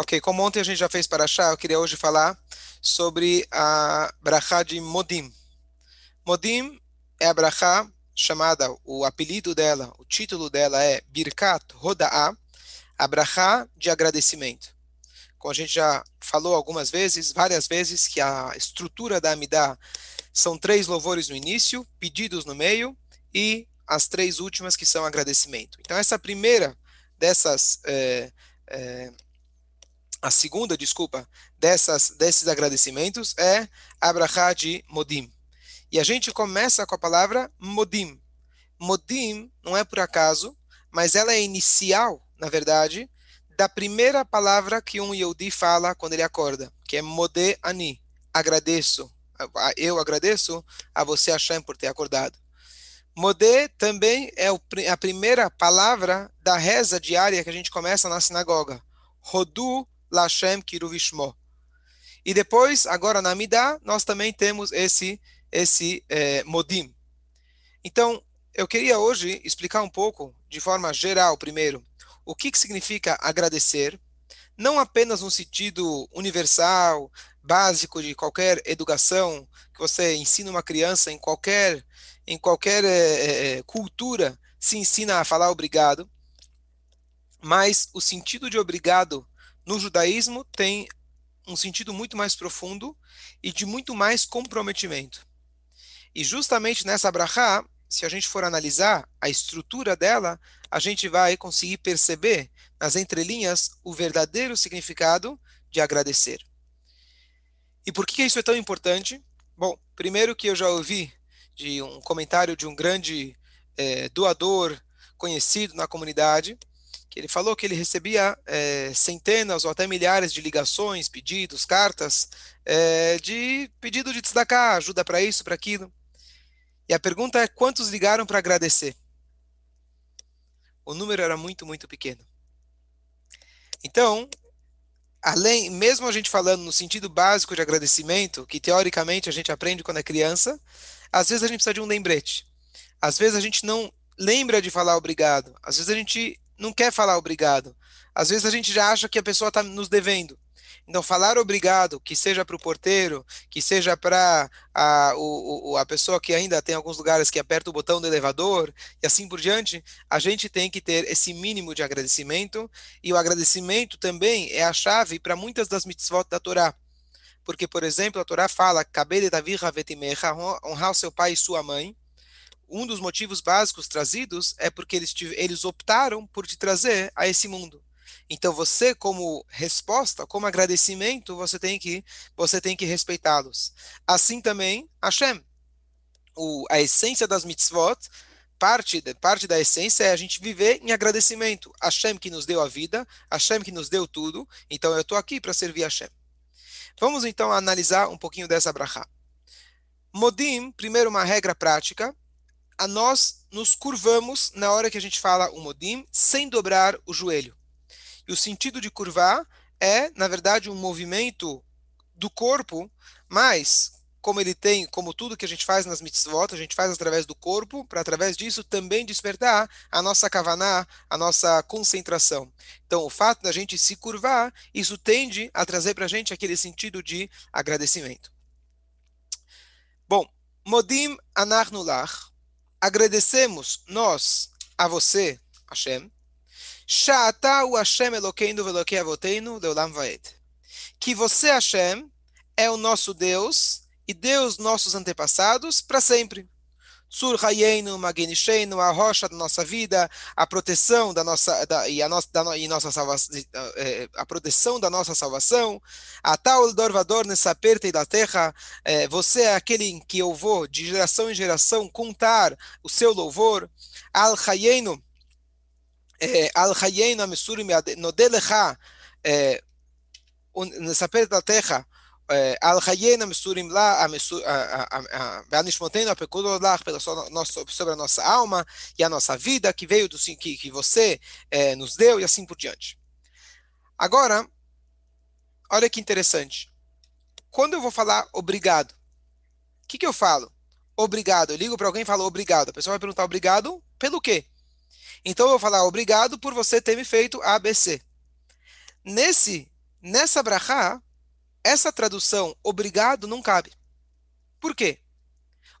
Ok, como ontem a gente já fez para achar, eu queria hoje falar sobre a brachá de Modim. Modim é a brachá chamada, o apelido dela, o título dela é Birkat Roda'a, a brachá de agradecimento. Como a gente já falou algumas vezes, várias vezes, que a estrutura da Amidá são três louvores no início, pedidos no meio e as três últimas que são agradecimento. Então essa primeira dessas é, é, a segunda, desculpa, dessas, desses agradecimentos é Abraha de Modim. E a gente começa com a palavra Modim. Modim não é por acaso, mas ela é inicial, na verdade, da primeira palavra que um Yehudi fala quando ele acorda, que é Mode Ani. Agradeço. Eu agradeço a você, Hashem, por ter acordado. Modé também é a primeira palavra da reza diária que a gente começa na sinagoga. Rodu Lashem Kiruvishmo. E depois, agora na Midah, nós também temos esse, esse é, modim. Então, eu queria hoje explicar um pouco, de forma geral, primeiro, o que, que significa agradecer, não apenas no sentido universal, básico de qualquer educação que você ensina uma criança em qualquer em qualquer é, cultura se ensina a falar obrigado, mas o sentido de obrigado no judaísmo tem um sentido muito mais profundo e de muito mais comprometimento. E justamente nessa brachá, se a gente for analisar a estrutura dela, a gente vai conseguir perceber nas entrelinhas o verdadeiro significado de agradecer. E por que isso é tão importante? Bom, primeiro que eu já ouvi de um comentário de um grande é, doador conhecido na comunidade, que ele falou que ele recebia é, centenas ou até milhares de ligações, pedidos, cartas, é, de pedido de tzedakah, ajuda para isso, para aquilo. E a pergunta é, quantos ligaram para agradecer? O número era muito, muito pequeno. Então, além, mesmo a gente falando no sentido básico de agradecimento, que teoricamente a gente aprende quando é criança, às vezes a gente precisa de um lembrete. Às vezes a gente não lembra de falar obrigado. Às vezes a gente não quer falar obrigado. Às vezes a gente já acha que a pessoa está nos devendo. Então, falar obrigado, que seja para o porteiro, que seja para a, o, a pessoa que ainda tem alguns lugares que aperta o botão do elevador e assim por diante, a gente tem que ter esse mínimo de agradecimento. E o agradecimento também é a chave para muitas das mitzvot da Torá. Porque, por exemplo, a Torá fala, honrar o seu pai e sua mãe um dos motivos básicos trazidos é porque eles, eles optaram por te trazer a esse mundo. Então você, como resposta, como agradecimento, você tem que você tem que respeitá-los. Assim também Hashem. O, a essência das mitzvot, parte, parte da essência é a gente viver em agradecimento. Hashem que nos deu a vida, Hashem que nos deu tudo, então eu estou aqui para servir Hashem. Vamos então analisar um pouquinho dessa brachá. Modim, primeiro uma regra prática, a nós nos curvamos na hora que a gente fala o modim, sem dobrar o joelho. E o sentido de curvar é, na verdade, um movimento do corpo, mas como ele tem, como tudo que a gente faz nas mitzvot, a gente faz através do corpo, para através disso também despertar a nossa kavaná, a nossa concentração. Então, o fato da gente se curvar, isso tende a trazer para a gente aquele sentido de agradecimento. Bom, modim anachnu lach, agradecemos nós a você, Hashem, Sha'ata Hashem Elokeinu Velokei Avoteinu Leolam Vaed. Que você, Hashem, é o nosso Deus e Deus nossos antepassados para sempre. Sur Hayenu, Magenishenu, a rocha da nossa vida, a proteção da nossa da, e a nossa da, e nossa salvação, é, a proteção da nossa salvação. A tal dorvador nessa perta da terra, é, você é aquele em que eu vou de geração em geração contar o seu louvor. Al Hayenu, Al Hayenu Amisurim Nodelecha, nessa perta da terra Al-Hayena Misturim lá, Banishmotena Pekulolach, sobre a nossa alma e a nossa vida, que veio do que, que você é, nos deu, e assim por diante. Agora, olha que interessante. Quando eu vou falar obrigado, o que, que eu falo? Obrigado. Eu ligo para alguém e falo obrigado. A pessoa vai perguntar obrigado pelo quê? Então eu vou falar obrigado por você ter me feito ABC. Nesse, nessa brachá, essa tradução obrigado não cabe. Por quê?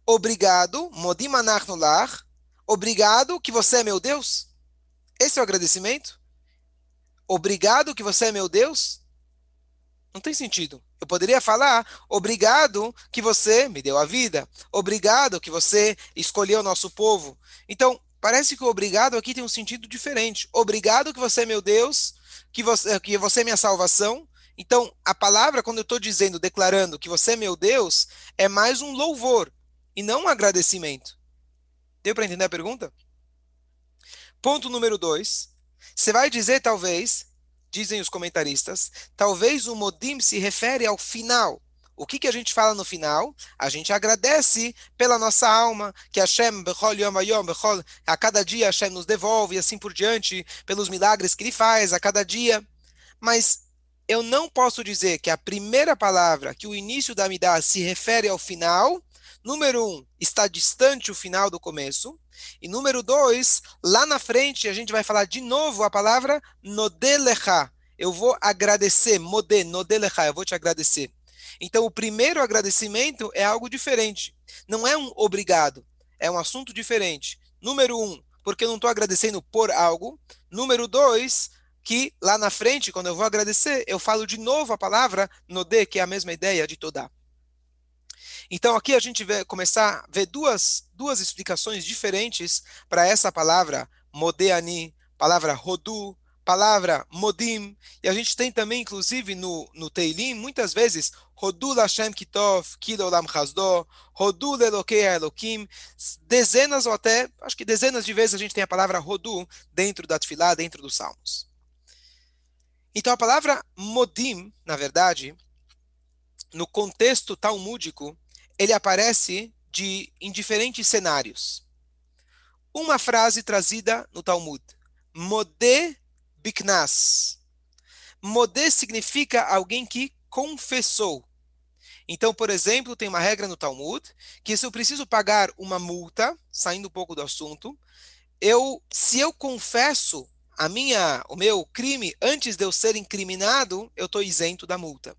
Obrigado, modim anachnu lach, obrigado que você é meu Deus. Esse é o agradecimento? Obrigado que você é meu Deus? Não tem sentido. Eu poderia falar, obrigado que você me deu a vida. Obrigado que você escolheu o nosso povo. Então, parece que o obrigado aqui tem um sentido diferente. Obrigado que você é meu Deus, que você, que você é minha salvação. Então, a palavra, quando eu estou dizendo, declarando que você é meu Deus, é mais um louvor e não um agradecimento. Deu para entender a pergunta? Ponto número dois. Você vai dizer, talvez, dizem os comentaristas, talvez o modim se refere ao final. O que, que a gente fala no final? A gente agradece pela nossa alma, que Hashem, bechol bechol, a cada dia Hashem nos devolve e assim por diante, pelos milagres que ele faz a cada dia. Mas eu não posso dizer que a primeira palavra, que o início da Midah se refere ao final, número um, está distante o final do começo, e número dois, lá na frente a gente vai falar de novo a palavra nodelecha. Eu vou agradecer, modé, nodelecha, eu vou te agradecer. Então o primeiro agradecimento é algo diferente. Não é um obrigado, é um assunto diferente. Número um, porque eu não estou agradecendo por algo. Número dois, que lá na frente, quando eu vou agradecer, eu falo de novo a palavra nodé, que é a mesma ideia de todá. Então aqui a gente vai começar a ver duas, duas explicações diferentes para essa palavra modeani, palavra rodu, palavra modim, e a gente tem também, inclusive, no, no Teilim, muitas vezes, rodu Lashem kitov, kilolam chazdo, rodu lelokei elokim, dezenas ou até, acho que dezenas de vezes a gente tem a palavra rodu dentro da tefilá, dentro dos salmos. Então a palavra modim, na verdade, no contexto talmúdico, ele aparece de, em diferentes cenários. Uma frase trazida no Talmud: Modé biknas. Modé significa alguém que confessou. Então, por exemplo, tem uma regra no Talmud que se eu preciso pagar uma multa, saindo um pouco do assunto, eu, se eu confesso a minha, o meu crime antes de eu ser incriminado, eu estou isento da multa.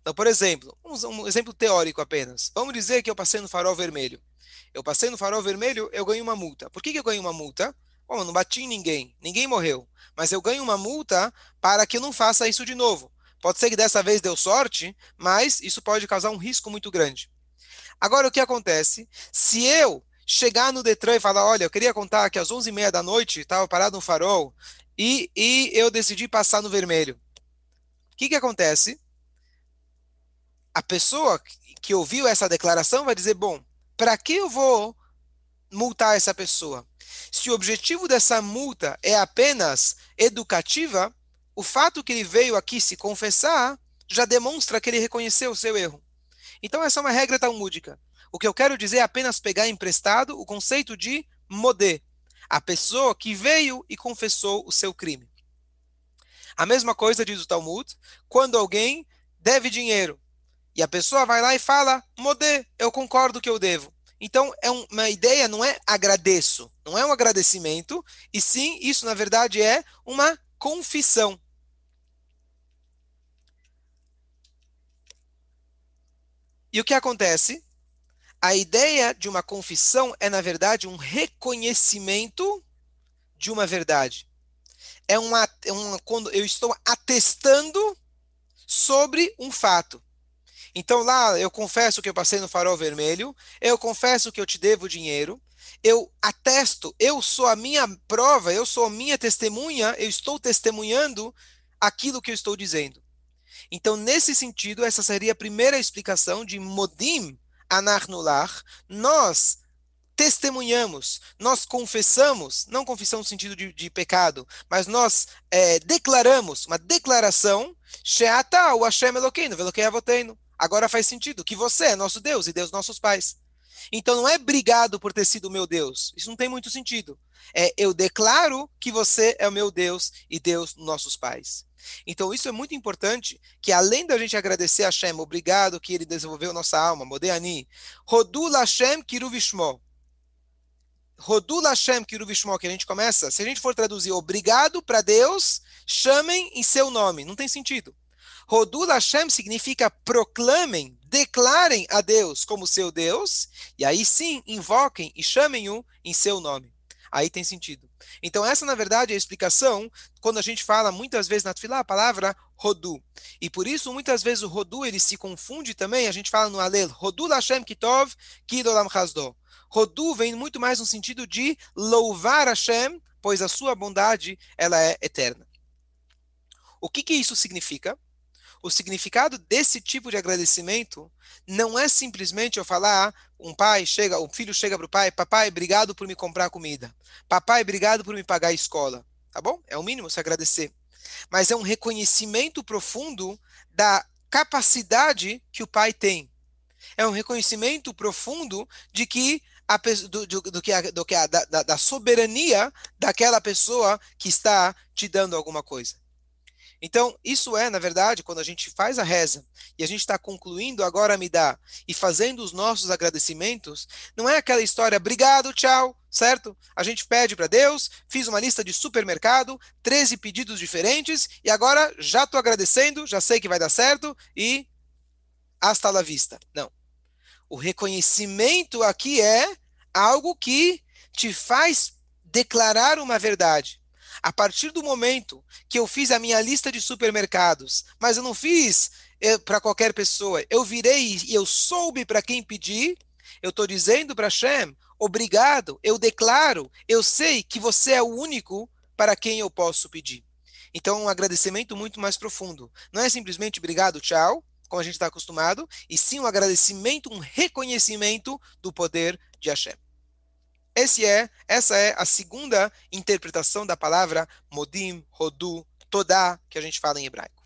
Então, por exemplo, um, um exemplo teórico apenas. Vamos dizer que eu passei no farol vermelho. Eu passei no farol vermelho, eu ganho uma multa. Por que, que eu ganho uma multa? Bom, eu não bati em ninguém, ninguém morreu. Mas eu ganho uma multa para que eu não faça isso de novo. Pode ser que dessa vez deu sorte, mas isso pode causar um risco muito grande. Agora, o que acontece? Se eu chegar no Detran e falar, olha, eu queria contar que às 11h30 da noite estava parado no farol e, e eu decidi passar no vermelho. O que, que acontece? a pessoa que ouviu essa declaração vai dizer: bom, para que eu vou multar essa pessoa? Se o objetivo dessa multa é apenas educativa, o fato que ele veio aqui se confessar já demonstra que ele reconheceu o seu erro. Então, essa é uma regra talmúdica. O que eu quero dizer é apenas pegar emprestado o conceito de modé, a pessoa que veio e confessou o seu crime. A mesma coisa diz o Talmud, quando alguém deve dinheiro e a pessoa vai lá e fala, modê, eu concordo que eu devo. Então, é uma ideia, não é agradeço, não é um agradecimento, e sim, isso na verdade é uma confissão. E o que acontece? A ideia de uma confissão é, na verdade, um reconhecimento de uma verdade. É uma, é uma quando eu estou atestando sobre um fato. Então lá eu confesso que eu passei no farol vermelho, eu confesso que eu te devo dinheiro, eu atesto, eu sou a minha prova, eu sou a minha testemunha, eu estou testemunhando aquilo que eu estou dizendo. Então, nesse sentido, essa seria a primeira explicação de modim anarnular. Nós testemunhamos, nós confessamos, não confissão no sentido de, de pecado, mas nós é, declaramos, uma declaração, Sheata o Hashem Elokeinu, Velokei Avoteinu. Agora faz sentido que você é nosso Deus e Deus nossos pais. Então não é obrigado por ter sido meu Deus. Isso não tem muito sentido. É eu declaro que você é o meu Deus e Deus nossos pais. Então isso é muito importante, que além da gente agradecer a Hashem, obrigado que ele desenvolveu nossa alma, Modeani, Rodul Hashem Kiruvishmo. Rodul Hashem Kiruvishmo, que a gente começa, se a gente for traduzir obrigado para Deus, chamem em seu nome. Não tem sentido. Rodul Hashem significa proclamem, declarem a Deus como seu Deus, e aí sim invoquem e chamem-o em seu nome. Aí tem sentido. Então, essa, na verdade, é a explicação quando a gente fala muitas vezes na Tfilah a palavra Rodu. E por isso, muitas vezes, o Rodu ele se confunde também. A gente fala no Alel, Rodu Lashem Kitov Kidolam Hasdo. Rodu vem muito mais no sentido de louvar Hashem, pois a sua bondade ela é eterna. O que, que isso significa? O significado desse tipo de agradecimento não é simplesmente eu falar, um pai chega, um filho chega para o pai, papai, obrigado por me comprar comida. Papai, obrigado por me pagar a escola. Tá bom? É o mínimo se agradecer. Mas é um reconhecimento profundo da capacidade que o pai tem. É um reconhecimento profundo de que a, do, do, do, que a, do que a, da, da soberania daquela pessoa que está te dando alguma coisa. Então, isso é, na verdade, quando a gente faz a reza e a gente está concluindo agora me dá e fazendo os nossos agradecimentos, não é aquela história, obrigado, tchau, certo? A gente pede para Deus, fiz uma lista de supermercado, 13 pedidos diferentes e agora já estou agradecendo, já sei que vai dar certo e hasta la vista. Não. O reconhecimento aqui é algo que te faz declarar uma verdade. A partir do momento que eu fiz a minha lista de supermercados, mas eu não fiz eh, para qualquer pessoa, eu virei e eu soube para quem pedir, eu estou dizendo para Hashem, obrigado, eu declaro, eu sei que você é o único para quem eu posso pedir. Então, um agradecimento muito mais profundo. Não é simplesmente obrigado, tchau, como a gente está acostumado, e sim um agradecimento, um reconhecimento do poder de Hashem. Esse é, essa é a segunda interpretação da palavra modim, rodu, todá, que a gente fala em hebraico.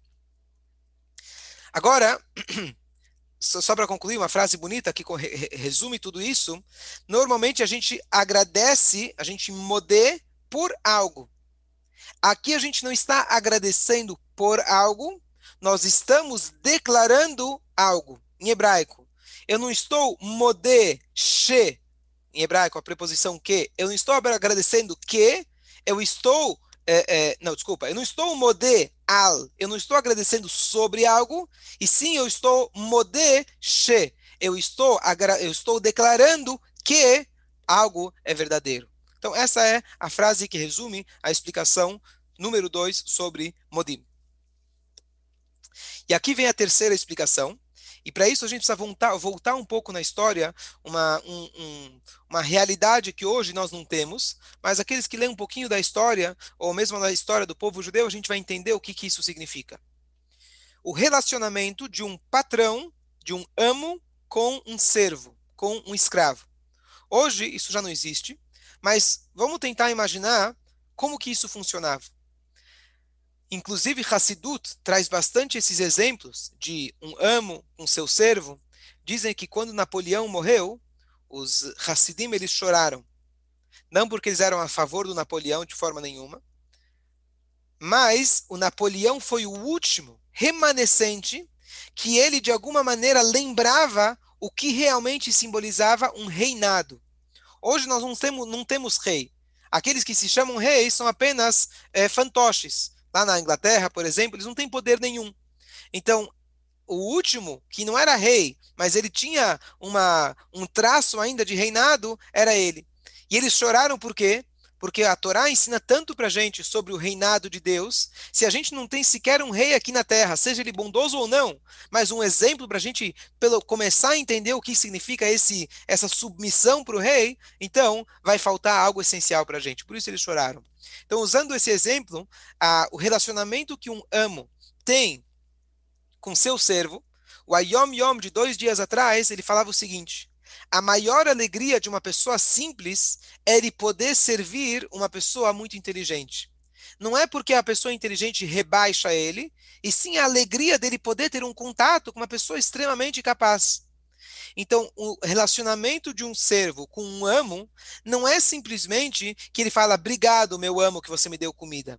Agora, só para concluir, uma frase bonita que resume tudo isso. Normalmente a gente agradece, a gente modê por algo. Aqui a gente não está agradecendo por algo, nós estamos declarando algo. Em hebraico, eu não estou modê, she, em hebraico, a preposição que, eu não estou agradecendo que, eu estou, é, é, não, desculpa, eu não estou modé al, eu não estou agradecendo sobre algo, e sim eu estou modé she, eu estou, eu estou declarando que algo é verdadeiro. Então, essa é a frase que resume a explicação número 2 sobre modim. E aqui vem a terceira explicação, e para isso a gente precisa voltar, voltar um pouco na história, uma, um, um, uma realidade que hoje nós não temos, mas aqueles que leem um pouquinho da história, ou mesmo da história do povo judeu, a gente vai entender o que, que isso significa. O relacionamento de um patrão, de um amo, com um servo, com um escravo. Hoje isso já não existe, mas vamos tentar imaginar como que isso funcionava. Inclusive, Hassidut traz bastante esses exemplos de um amo com um seu servo. Dizem que quando Napoleão morreu, os Hassidim eles choraram. Não porque eles eram a favor do Napoleão de forma nenhuma, mas o Napoleão foi o último remanescente que ele de alguma maneira lembrava o que realmente simbolizava um reinado. Hoje nós não temos, não temos rei. Aqueles que se chamam reis são apenas é, fantoches Lá na Inglaterra, por exemplo, eles não têm poder nenhum. Então, o último, que não era rei, mas ele tinha uma, um traço ainda de reinado, era ele. E eles choraram por quê? Porque a Torá ensina tanto para a gente sobre o reinado de Deus. Se a gente não tem sequer um rei aqui na terra, seja ele bondoso ou não, mas um exemplo para a gente pelo, começar a entender o que significa esse, essa submissão para o rei, então vai faltar algo essencial para a gente. Por isso eles choraram. Então, usando esse exemplo, a, o relacionamento que um amo tem com seu servo, o Ayom Yom de dois dias atrás, ele falava o seguinte: a maior alegria de uma pessoa simples é ele poder servir uma pessoa muito inteligente. Não é porque a pessoa inteligente rebaixa ele, e sim a alegria dele poder ter um contato com uma pessoa extremamente capaz. Então, o relacionamento de um servo com um amo não é simplesmente que ele fala, obrigado, meu amo, que você me deu comida.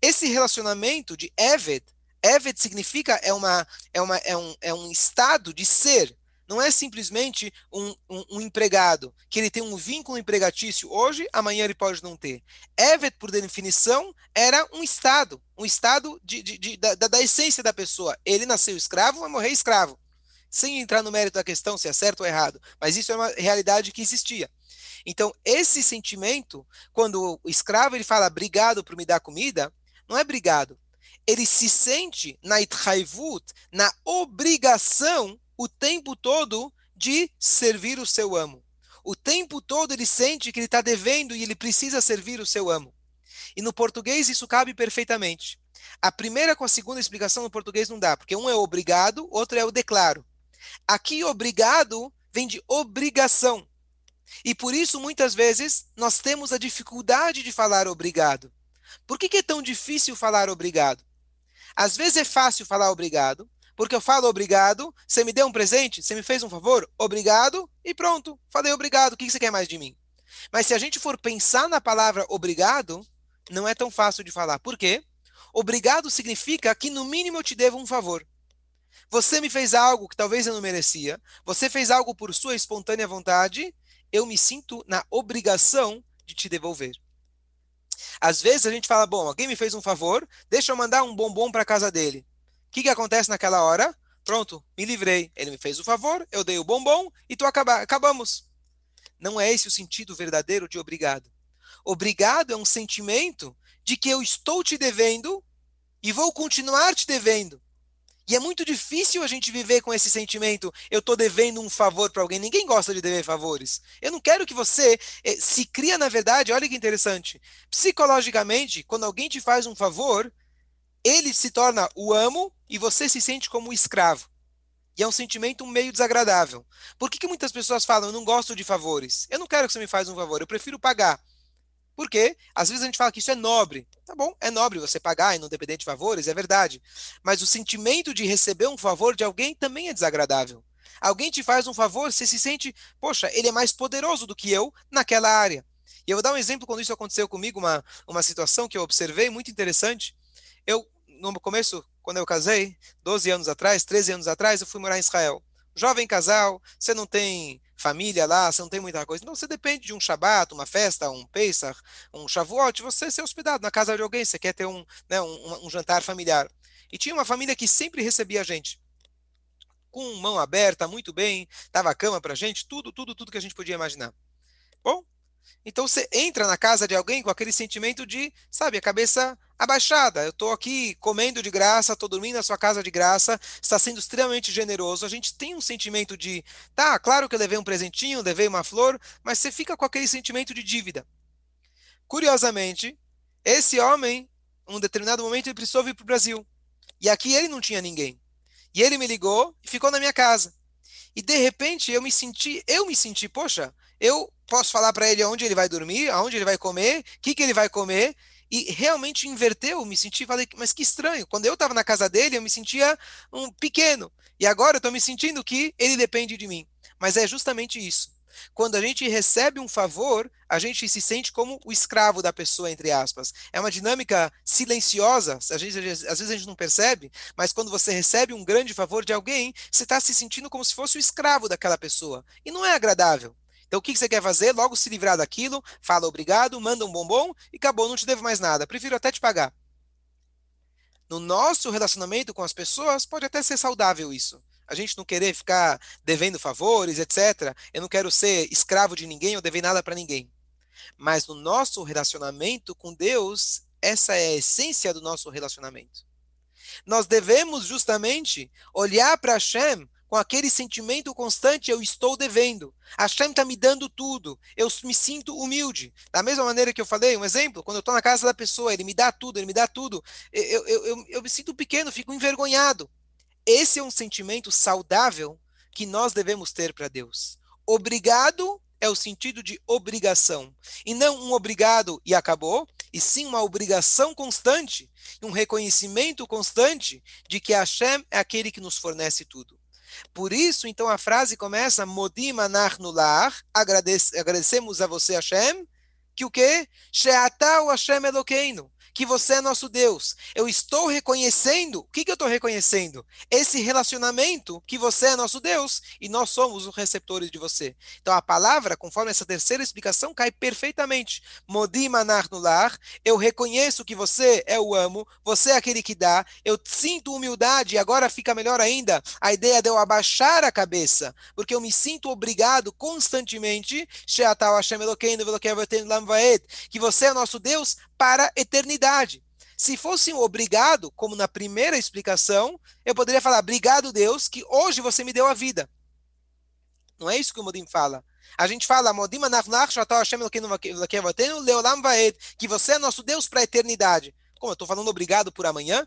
Esse relacionamento de Eved, Eved significa é, uma, é, uma, é, um, é um estado de ser. Não é simplesmente um, um, um, empregado, que ele tem um vínculo empregatício hoje, amanhã ele pode não ter. Evet, por definição, era um estado, um estado de, de, de, da, da essência da pessoa. Ele nasceu escravo, vai morrer escravo. Sem entrar no mérito da questão se é certo ou errado, mas isso é uma realidade que existia. Então, esse sentimento, quando o escravo ele fala obrigado por me dar comida, não é obrigado. Ele se sente na itchaivut, na obrigação o tempo todo de servir o seu amo. O tempo todo ele sente que ele está devendo e ele precisa servir o seu amo. E no português isso cabe perfeitamente. A primeira com a segunda explicação no português não dá, porque um é obrigado, outro é o declaro. Aqui, obrigado vem de obrigação. E por isso, muitas vezes, nós temos a dificuldade de falar obrigado. Por que, que é tão difícil falar obrigado? Às vezes é fácil falar obrigado, porque eu falo obrigado, você me deu um presente, você me fez um favor, obrigado, e pronto, falei obrigado, o que você quer mais de mim? Mas se a gente for pensar na palavra obrigado, não é tão fácil de falar. Por quê? Obrigado significa que no mínimo eu te devo um favor. Você me fez algo que talvez eu não merecia, você fez algo por sua espontânea vontade, eu me sinto na obrigação de te devolver. Às vezes a gente fala, bom, alguém me fez um favor, deixa eu mandar um bombom para casa dele que, que acontece naquela hora? Pronto, me livrei. Ele me fez o favor, eu dei o bombom e tu acaba, acabamos. Não é esse o sentido verdadeiro de obrigado. Obrigado é um sentimento de que eu estou te devendo e vou continuar te devendo. E é muito difícil a gente viver com esse sentimento. Eu estou devendo um favor para alguém. Ninguém gosta de dever favores. Eu não quero que você eh, se cria, na verdade, olha que interessante. Psicologicamente, quando alguém te faz um favor, ele se torna o amo e você se sente como o escravo. E é um sentimento meio desagradável. Por que, que muitas pessoas falam, eu não gosto de favores? Eu não quero que você me faça um favor, eu prefiro pagar. Por quê? Às vezes a gente fala que isso é nobre. Tá bom, é nobre você pagar e não depender de favores, é verdade. Mas o sentimento de receber um favor de alguém também é desagradável. Alguém te faz um favor, você se sente, poxa, ele é mais poderoso do que eu naquela área. E eu vou dar um exemplo quando isso aconteceu comigo, uma, uma situação que eu observei muito interessante. Eu no começo, quando eu casei, 12 anos atrás, 13 anos atrás, eu fui morar em Israel. Jovem casal, você não tem família lá, você não tem muita coisa. Não, você depende de um Shabat, uma festa, um Pesach, um Shavuot, você ser hospedado na casa de alguém, você quer ter um, né, um, um jantar familiar. E tinha uma família que sempre recebia a gente. Com mão aberta, muito bem, dava cama pra gente, tudo, tudo, tudo que a gente podia imaginar. Bom, então você entra na casa de alguém com aquele sentimento de, sabe, a cabeça abaixada. Eu estou aqui comendo de graça, estou dormindo na sua casa de graça, está sendo extremamente generoso. A gente tem um sentimento de, tá, claro que eu levei um presentinho, levei uma flor, mas você fica com aquele sentimento de dívida. Curiosamente, esse homem, em um determinado momento, ele precisou vir para o Brasil. E aqui ele não tinha ninguém. E ele me ligou e ficou na minha casa. E de repente eu me senti, eu me senti, poxa, eu posso falar para ele onde ele vai dormir, aonde ele vai comer, o que, que ele vai comer, e realmente inverteu, me senti, falei, mas que estranho, quando eu estava na casa dele, eu me sentia um pequeno, e agora eu estou me sentindo que ele depende de mim. Mas é justamente isso. Quando a gente recebe um favor, a gente se sente como o escravo da pessoa, entre aspas. É uma dinâmica silenciosa, às vezes, às vezes a gente não percebe, mas quando você recebe um grande favor de alguém, você está se sentindo como se fosse o escravo daquela pessoa. E não é agradável. Então o que você quer fazer? Logo se livrar daquilo, fala obrigado, manda um bombom e acabou, não te devo mais nada. Prefiro até te pagar. No nosso relacionamento com as pessoas, pode até ser saudável isso. A gente não querer ficar devendo favores, etc. Eu não quero ser escravo de ninguém ou dever nada para ninguém. Mas no nosso relacionamento com Deus, essa é a essência do nosso relacionamento. Nós devemos justamente olhar para Hashem com aquele sentimento constante, eu estou devendo. Hashem está me dando tudo. Eu me sinto humilde. Da mesma maneira que eu falei, um exemplo, quando eu estou na casa da pessoa, ele me dá tudo, ele me dá tudo. Eu, eu, eu, eu me sinto pequeno, fico envergonhado. Esse é um sentimento saudável que nós devemos ter para Deus. Obrigado é o sentido de obrigação. E não um obrigado e acabou, e sim uma obrigação constante, um reconhecimento constante de que Hashem é aquele que nos fornece tudo. Por isso, então, a frase começa, Modim anachnular, agradecemos a você, Hashem, que o quê? Sheatah o Hashem Eloqueino, que você é nosso Deus. Eu estou reconhecendo, o que, que eu estou reconhecendo? Esse relacionamento que você é nosso Deus e nós somos os receptores de você. Então a palavra, conforme essa terceira explicação, cai perfeitamente. Modim anar no lar, eu reconheço que você é o amo, você é aquele que dá, eu sinto humildade e agora fica melhor ainda a ideia de eu abaixar a cabeça, porque eu me sinto obrigado constantemente, que você é nosso Deus para a eternidade. Se fosse um obrigado, como na primeira explicação, eu poderia falar: obrigado, Deus, que hoje você me deu a vida. Não é isso que o Modim fala. A gente fala, que você é nosso Deus para a eternidade. Como eu estou falando obrigado por amanhã?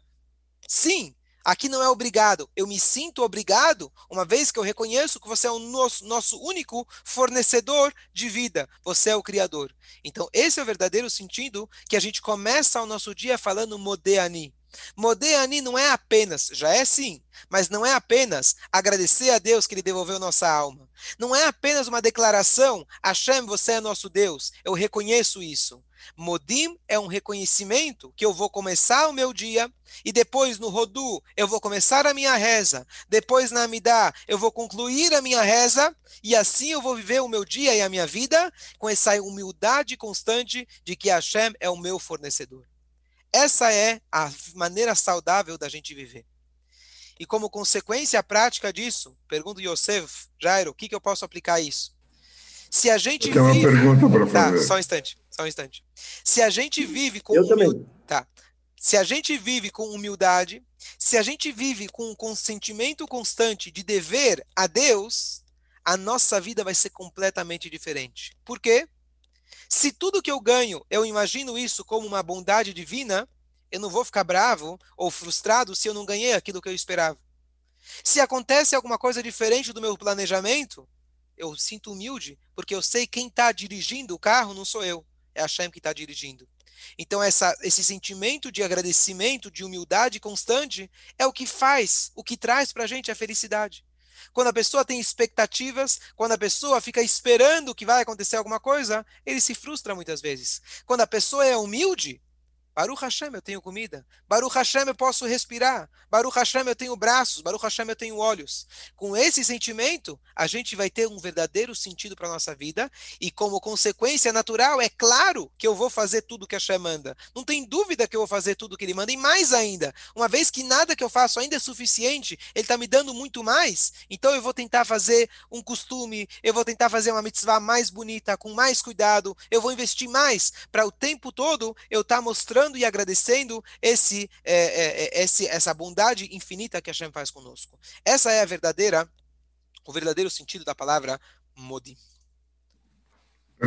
Sim, Aqui não é obrigado. Eu me sinto obrigado, uma vez que eu reconheço que você é o nosso, nosso único fornecedor de vida. Você é o Criador. Então, esse é o verdadeiro sentido que a gente começa o nosso dia falando Modeani. Modeani não é apenas, já é sim, mas não é apenas agradecer a Deus que Ele devolveu nossa alma. Não é apenas uma declaração, Hashem, você é nosso Deus, eu reconheço isso. Modim é um reconhecimento que eu vou começar o meu dia e depois no Rodu eu vou começar a minha reza, depois na Amidá eu vou concluir a minha reza e assim eu vou viver o meu dia e a minha vida com essa humildade constante de que Hashem é o meu fornecedor. Essa é a maneira saudável da gente viver. E como consequência prática disso, pergunto Yosef, Jairo, o que, que eu posso aplicar isso? Se a gente eu tenho vive... uma pergunta para tá, fazer. Só um instante, só um instante. Se a gente vive com humildade, tá. Se a gente vive com humildade, se a gente vive com um consentimento constante de dever a Deus, a nossa vida vai ser completamente diferente. Por quê? Se tudo que eu ganho, eu imagino isso como uma bondade divina, eu não vou ficar bravo ou frustrado se eu não ganhei aquilo que eu esperava. Se acontece alguma coisa diferente do meu planejamento, eu sinto humilde, porque eu sei quem está dirigindo o carro não sou eu, é a Shem que está dirigindo. Então, essa, esse sentimento de agradecimento, de humildade constante, é o que faz, o que traz para a gente a felicidade. Quando a pessoa tem expectativas, quando a pessoa fica esperando que vai acontecer alguma coisa, ele se frustra muitas vezes. Quando a pessoa é humilde, Baruch Hashem, eu tenho comida. Baruch Hashem, eu posso respirar. Baruch Hashem, eu tenho braços. Baruch Hashem, eu tenho olhos. Com esse sentimento, a gente vai ter um verdadeiro sentido para a nossa vida. E como consequência natural, é claro que eu vou fazer tudo que Hashem manda. Não tem dúvida que eu vou fazer tudo que ele manda. E mais ainda, uma vez que nada que eu faço ainda é suficiente, ele está me dando muito mais. Então eu vou tentar fazer um costume, eu vou tentar fazer uma mitzvah mais bonita, com mais cuidado. Eu vou investir mais para o tempo todo eu estar tá mostrando e agradecendo esse, é, é, é, esse, essa bondade infinita que Hashem faz conosco. Essa é a verdadeira, o verdadeiro sentido da palavra modi.